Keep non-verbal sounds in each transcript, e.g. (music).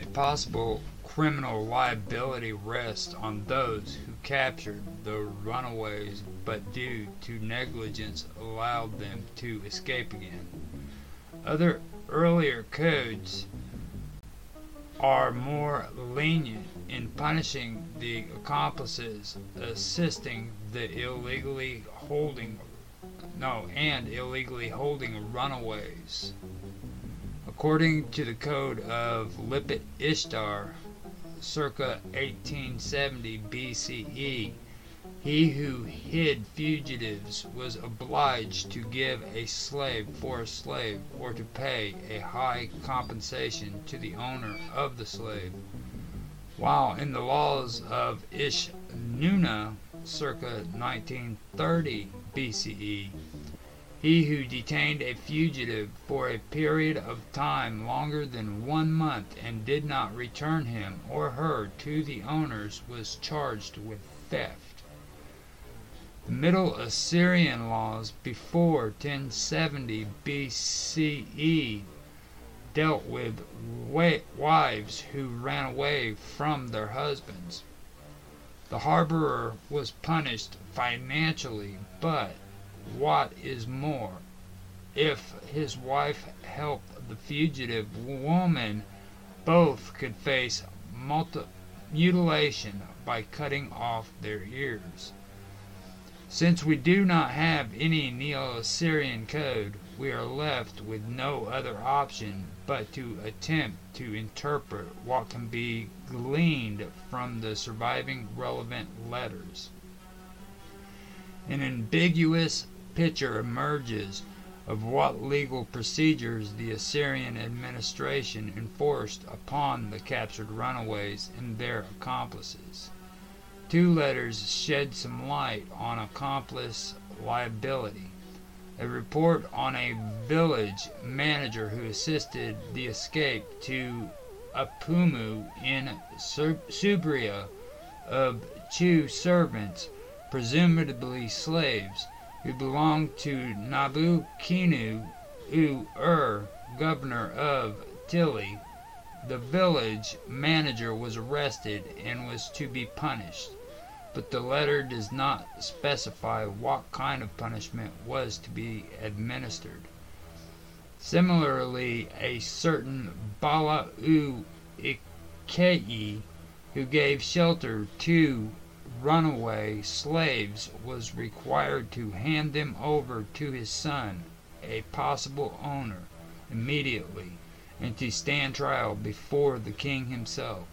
A possible criminal liability rests on those who captured the runaways but due to negligence allowed them to escape again. Other earlier codes are more lenient in punishing the accomplices assisting the illegally holding no and illegally holding runaways. According to the code of Lipit Ishtar, circa 1870 BCE, he who hid fugitives was obliged to give a slave for a slave or to pay a high compensation to the owner of the slave. While in the laws of Eshnunna, circa 1930 BCE, he who detained a fugitive for a period of time longer than one month and did not return him or her to the owners was charged with theft. The Middle Assyrian laws before 1070 BCE dealt with wives who ran away from their husbands. The harborer was punished financially, but what is more, if his wife helped the fugitive woman, both could face mutilation by cutting off their ears. Since we do not have any Neo Assyrian code, we are left with no other option but to attempt to interpret what can be gleaned from the surviving relevant letters. An ambiguous picture emerges of what legal procedures the Assyrian administration enforced upon the captured runaways and their accomplices. Two letters shed some light on accomplice liability. A report on a village manager who assisted the escape to Apumu in Subria of two servants, presumably slaves, who belonged to Nabu Kinu U Ur, er governor of Tili. The village manager was arrested and was to be punished, but the letter does not specify what kind of punishment was to be administered. Similarly, a certain Bala U Ikbi, who gave shelter to runaway slaves was required to hand them over to his son, a possible owner, immediately, and to stand trial before the king himself.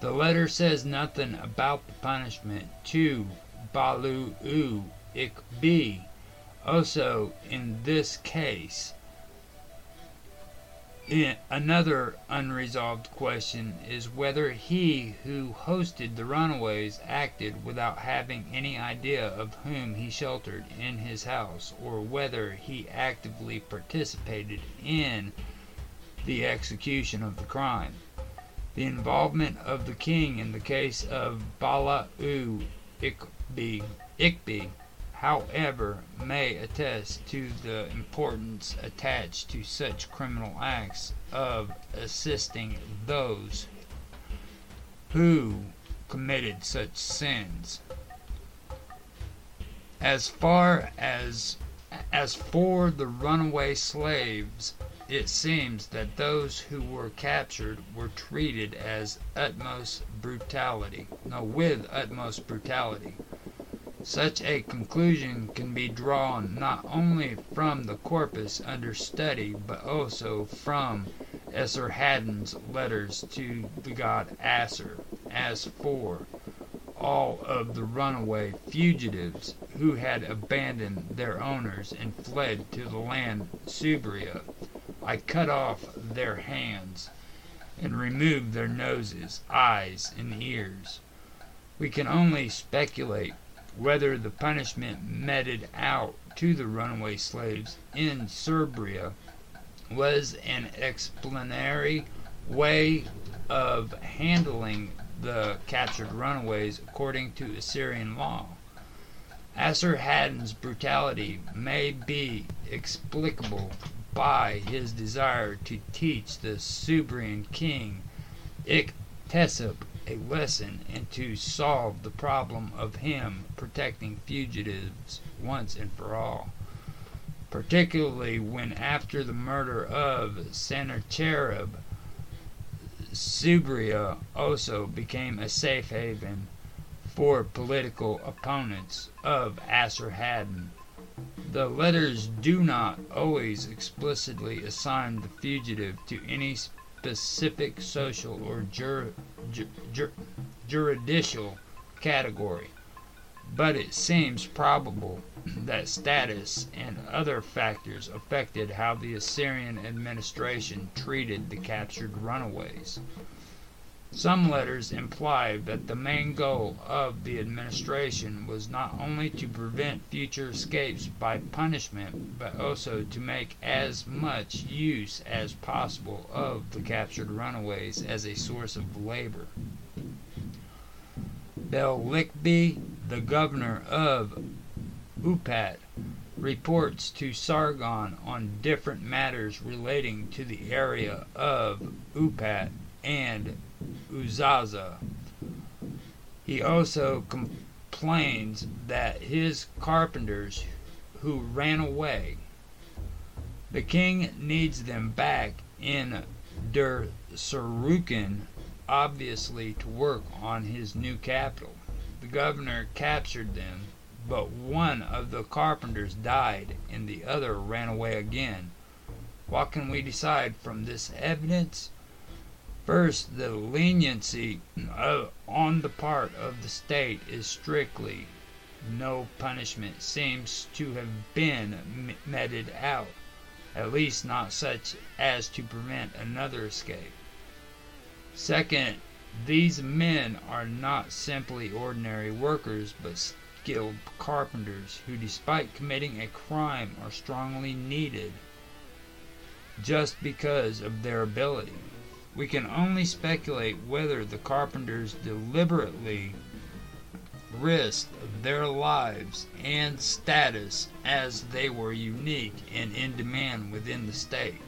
The letter says nothing about the punishment to Balu U Ikbi. Also, in this case, Another unresolved question is whether he who hosted the runaways acted without having any idea of whom he sheltered in his house, or whether he actively participated in the execution of the crime. The involvement of the king in the case of Bala U Ikbi, Ikbi however, may attest to the importance attached to such criminal acts of assisting those who committed such sins. As far as as for the runaway slaves, it seems that those who were captured were treated as utmost brutality, no, with utmost brutality. Such a conclusion can be drawn not only from the corpus under study but also from Esarhaddon's letters to the god Asur. As for all of the runaway fugitives who had abandoned their owners and fled to the land Subria, I cut off their hands and removed their noses, eyes, and ears. We can only speculate whether the punishment meted out to the runaway slaves in Subria was an explanatory way of handling the captured runaways according to Assyrian law. Esarhaddon's brutality may be explicable by his desire to teach the Subrian king Iktesub a lesson and to solve the problem of him protecting fugitives once and for all, particularly when after the murder of Sennacherib, Subria also became a safe haven for political opponents of Esarhaddon. The letters do not always explicitly assign the fugitive to any specific social or jur, jur, jur, juridical category, but it seems probable that status and other factors affected how the Assyrian administration treated the captured runaways. Some letters imply that the main goal of the administration was not only to prevent future escapes by punishment, but also to make as much use as possible of the captured runaways as a source of labor. Belikbe, the governor of Upat, reports to Sargon on different matters relating to the area of Upat and Uzaza. He also complains that his carpenters who ran away, the king needs them back in Dur Sarukin, obviously to work on his new capital. The governor captured them, but one of the carpenters died and the other ran away again. What can we decide from this evidence? First, the leniency uh, on the part of the state is strictly no punishment seems to have been meted out, at least not such as to prevent another escape. Second, these men are not simply ordinary workers, but skilled carpenters who, despite committing a crime, are strongly needed just because of their ability. We can only speculate whether the carpenters deliberately risked their lives and status as they were unique and in demand within the state.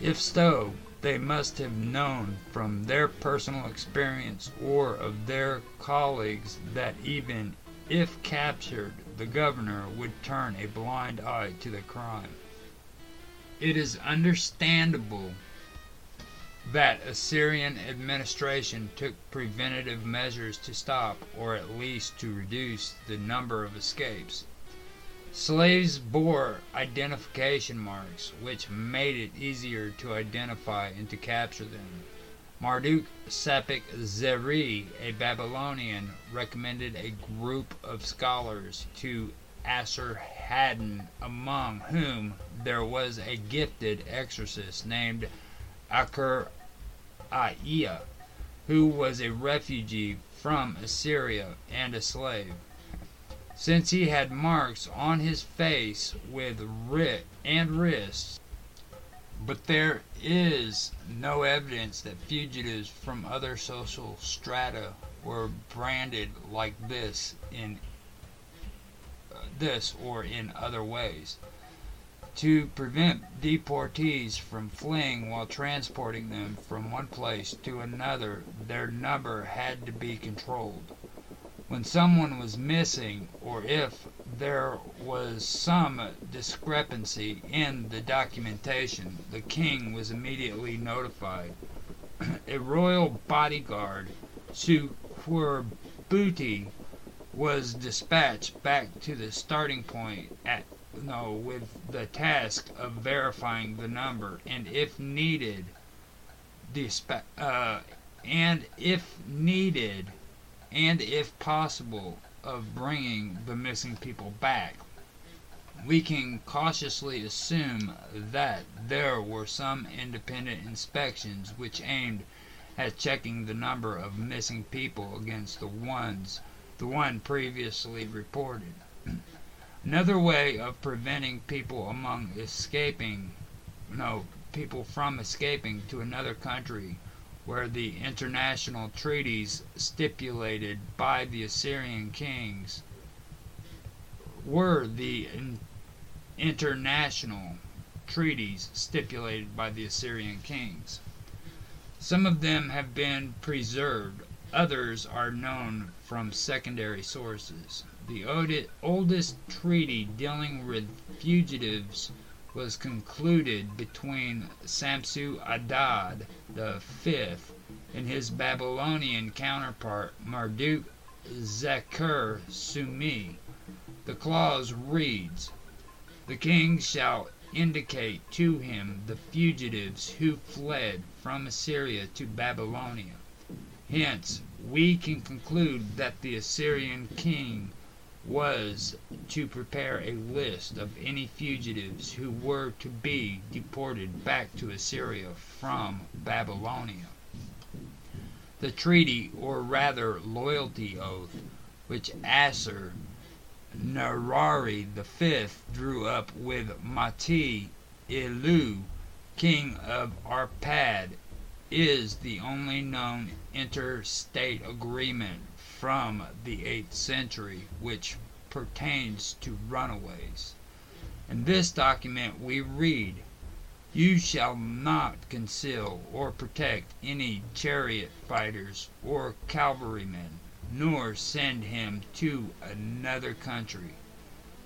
If so, they must have known from their personal experience or of their colleagues that even if captured, the governor would turn a blind eye to the crime. It is understandable that Assyrian administration took preventive measures to stop or at least to reduce the number of escapes. Slaves bore identification marks, which made it easier to identify and to capture them. Marduk Sapik Zeri, a Babylonian, recommended a group of scholars to Esarhaddon, among whom there was a gifted exorcist named Akar Aiah, who was a refugee from Assyria and a slave. Since he had marks on his face with writ and wrists, but there is no evidence that fugitives from other social strata were branded like this in uh, this or in other ways to prevent deportees from fleeing while transporting them from one place to another, their number had to be controlled. When someone was missing, or if there was some discrepancy in the documentation, the king was immediately notified. (clears throat) A royal bodyguard, Sukhurbuti, was dispatched back to the starting point at no, with the task of verifying the number, and if needed, uh, and if needed, and if possible, of bringing the missing people back. We can cautiously assume that there were some independent inspections which aimed at checking the number of missing people against the ones the one previously reported. Another way of preventing people among escaping, no, people from escaping to another country where the international treaties stipulated by the Assyrian kings were the international treaties stipulated by the Assyrian kings. Some of them have been preserved, others are known from secondary sources. The oldest treaty dealing with fugitives was concluded between Samsu Adad V and his Babylonian counterpart Marduk Zeker Sumi. The clause reads, The king shall indicate to him the fugitives who fled from Assyria to Babylonia. Hence, we can conclude that the Assyrian king was to prepare a list of any fugitives who were to be deported back to Assyria from Babylonia. The treaty, or rather loyalty oath, which Assur Narari V drew up with Mati Ilu, king of Arpad, is the only known interstate agreement from the 8th century which pertains to runaways. In this document we read, You shall not conceal or protect any chariot fighters or cavalrymen, nor send him to another country.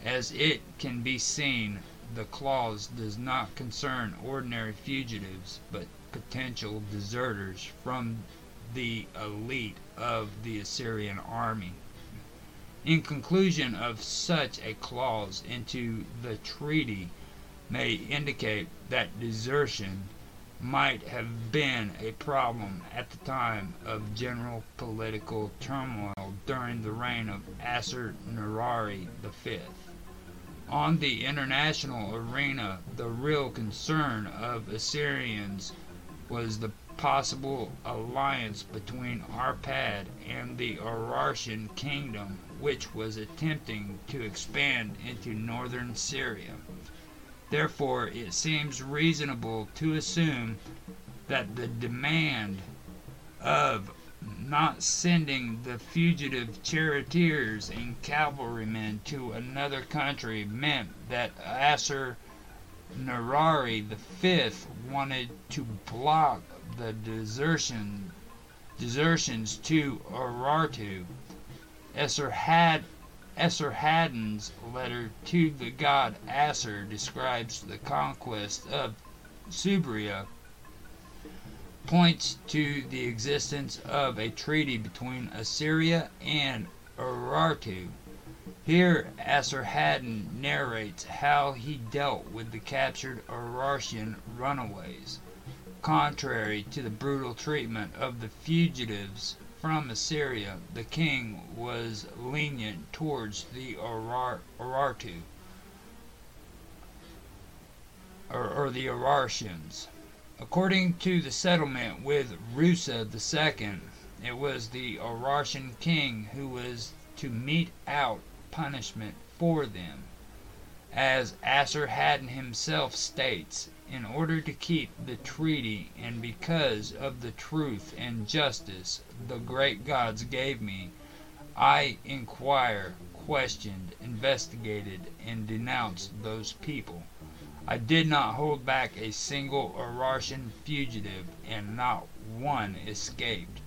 As it can be seen, the clause does not concern ordinary fugitives, but potential deserters from the elite of the Assyrian army. In conclusion of such a clause into the treaty may indicate that desertion might have been a problem at the time of general political turmoil during the reign of Assur Narari V. On the international arena, the real concern of Assyrians was the possible alliance between Arpad and the Urartian kingdom, which was attempting to expand into northern Syria. Therefore, it seems reasonable to assume that the demand of not sending the fugitive charioteers and cavalrymen to another country meant that Assur Narari V wanted to block the desertion desertions to Urartu. Esarhad, letter to the god Assur describes the conquest of Subria, points to the existence of a treaty between Assyria and Urartu. Here Esarhaddon narrates how he dealt with the captured Urartian runaways contrary to the brutal treatment of the fugitives from Assyria, the king was lenient towards the Urartu, or, or the Urartians. According to the settlement with Rusa II, it was the Urartian king who was to mete out punishment for them. As Assur-Haddon himself states, in order to keep the treaty and because of the truth and justice the great gods gave me, I inquired, questioned, investigated, and denounced those people. I did not hold back a single Urartian fugitive, and not one escaped.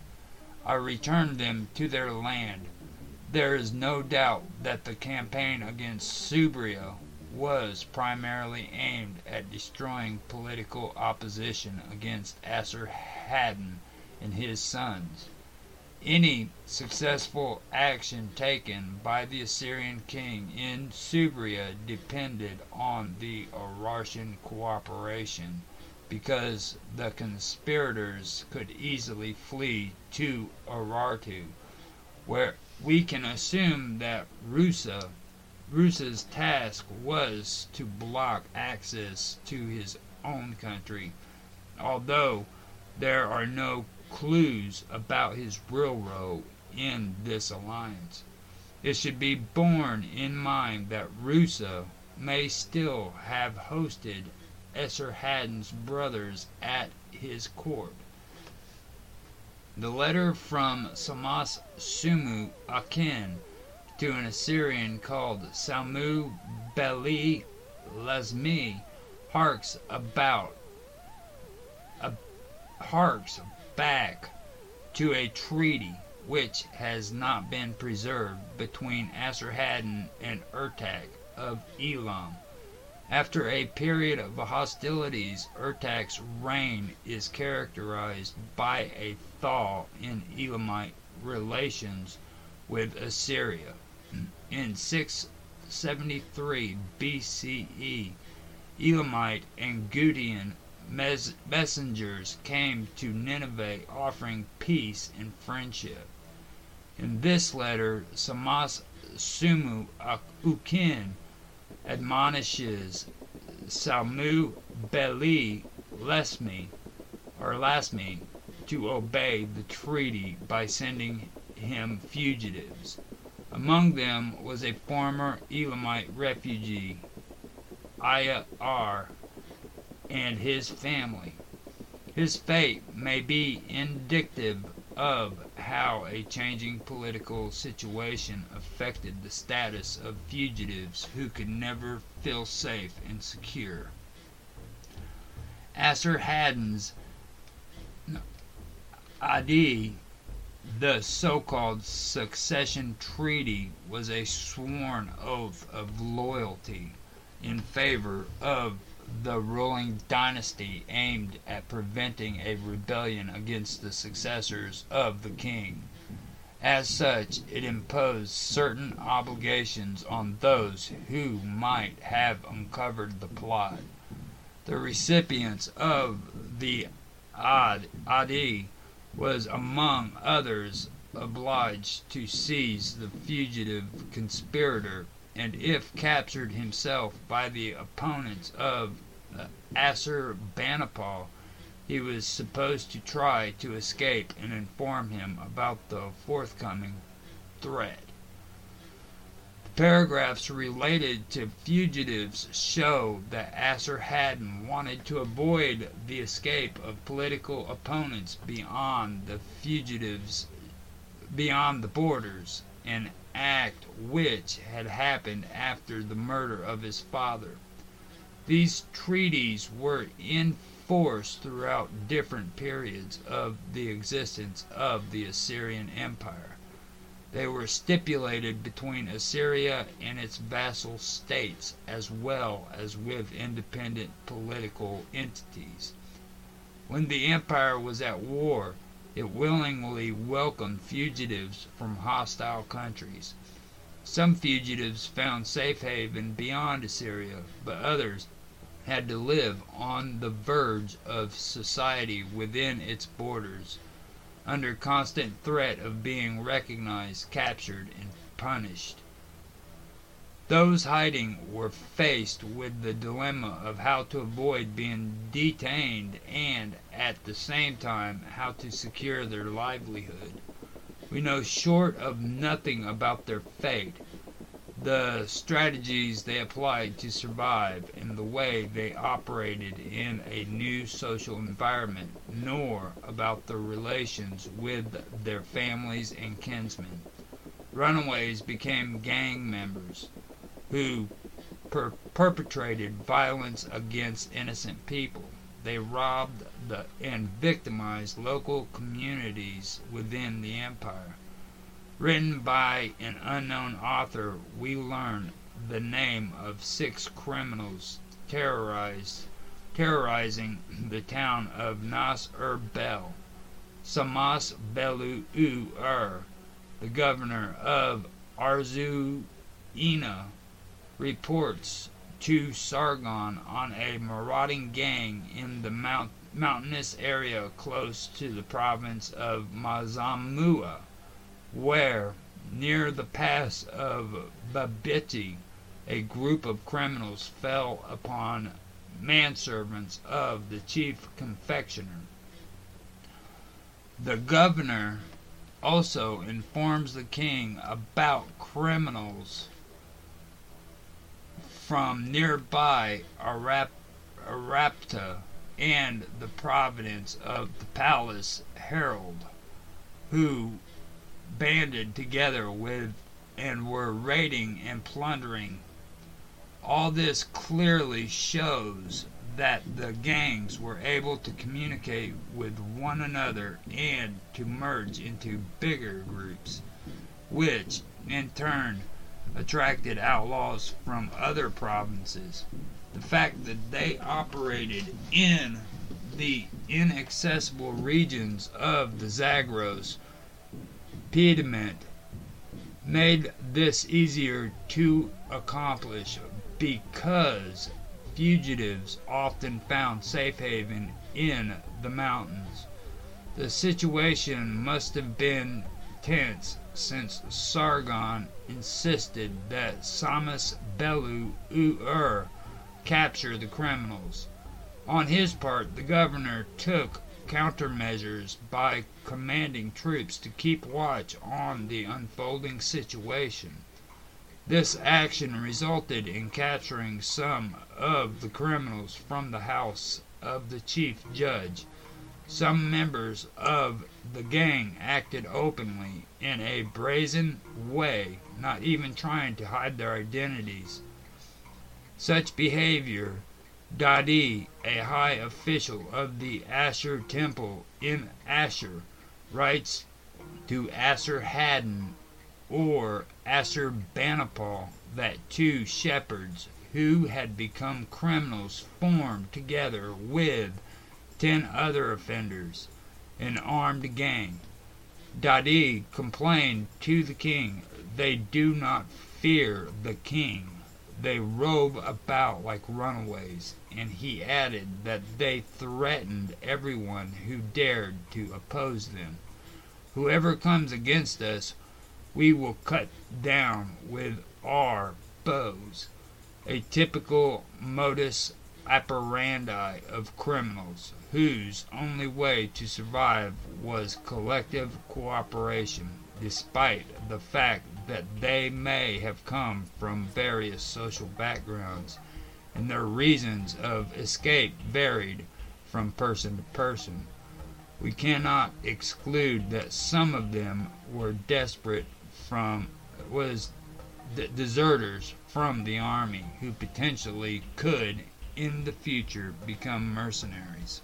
I returned them to their land. There is no doubt that the campaign against Subria was primarily aimed at destroying political opposition against Assur-Haddon and his sons. Any successful action taken by the Assyrian king in Subria depended on the Urartian cooperation, because the conspirators could easily flee to Urartu, where we can assume that Rusa Rusa's task was to block access to his own country, although there are no clues about his real role in this alliance. It should be borne in mind that Rusa may still have hosted Esarhaddon's brothers at his court. The letter from Samas Sumu Ukin to an Assyrian called Salmu Beli Lesmi, harks about uh, harks back to a treaty which has not been preserved between Esarhaddon and Urtak of Elam. After a period of hostilities, Urtak's reign is characterized by a thaw in Elamite relations with Assyria. In 673 BCE, Elamite and Gutian mes- messengers came to Nineveh offering peace and friendship. In this letter, Samas Sumu Ukin admonishes Salmu Beli Lesmi or Lasmi to obey the treaty by sending him fugitives. Among them was a former Elamite refugee, Ayar, and his family. His fate may be indicative of how a changing political situation affected the status of fugitives who could never feel safe and secure. Esarhaddon's Adi, the so-called succession treaty, was a sworn oath of loyalty in favor of the ruling dynasty aimed at preventing a rebellion against the successors of the king. As such, it imposed certain obligations on those who might have uncovered the plot. The recipients of the Ad was among others obliged to seize the fugitive conspirator and if captured himself by the opponents of uh, Assurbanipal, he was supposed to try to escape and inform him about the forthcoming threat. Paragraphs related to fugitives show that Esarhaddon wanted to avoid the escape of political opponents beyond the fugitives beyond the borders, an act which had happened after the murder of his father. These treaties were in force throughout different periods of the existence of the Assyrian Empire. They were stipulated between Assyria and its vassal states as well as with independent political entities. When the empire was at war, it willingly welcomed fugitives from hostile countries. Some fugitives found safe haven beyond Assyria, but others had to live on the verge of society within its borders under constant threat of being recognized, captured, and punished. Those hiding were faced with the dilemma of how to avoid being detained and, at the same time, how to secure their livelihood. We know short of nothing about their fate, the strategies they applied to survive, and the way they operated in a new social environment, nor about their relations with their families and kinsmen. Runaways became gang members who per- perpetrated violence against innocent people. They robbed the, and victimized local communities within the empire. Written by an unknown author, we learn the name of six criminals terrorized, terrorizing the town of Nas Ur Bel. Samas Belu Ur, the governor of Arzuina, reports to Sargon on a marauding gang in the mount, mountainous area close to the province of Mazamua where, near the pass of Babiti, a group of criminals fell upon manservants of the chief confectioner. The governor also informs the king about criminals from nearby Arap, Arapta and the province of the palace herald, who banded together with and were raiding and plundering. All this clearly shows that the gangs were able to communicate with one another and to merge into bigger groups, which in turn attracted outlaws from other provinces. The fact that they operated in the inaccessible regions of the Zagros Piedmont made this easier to accomplish because fugitives often found safe haven in the mountains. The situation must have been tense since Sargon insisted that Samas Belu Ur capture the criminals. On his part, the governor took countermeasures by commanding troops to keep watch on the unfolding situation. This action resulted in capturing some of the criminals from the house of the chief judge. Some members of the gang acted openly in a brazen way, not even trying to hide their identities. Such behavior Dadi, a high official of the Ashur temple in Ashur, writes to Assurhaddon or Assurbanipal that two shepherds who had become criminals formed together with ten other offenders an armed gang. Dadi complained to the king, They do not fear the king. They rove about like runaways, and he added that they threatened everyone who dared to oppose them. Whoever comes against us we will cut down with our bows. A typical modus operandi of criminals whose only way to survive was collective cooperation, despite the fact that they may have come from various social backgrounds and their reasons of escape varied from person to person. We cannot exclude that some of them were desperate from was deserters from the army who potentially could in the future become mercenaries.